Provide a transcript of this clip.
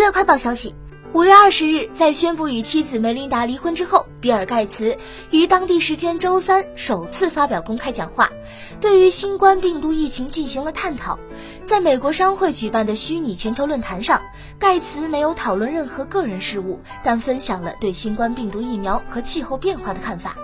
乐快报消息：五月二十日，在宣布与妻子梅琳达离婚之后，比尔·盖茨于当地时间周三首次发表公开讲话，对于新冠病毒疫情进行了探讨。在美国商会举办的虚拟全球论坛上，盖茨没有讨论任何个人事务，但分享了对新冠病毒疫苗和气候变化的看法。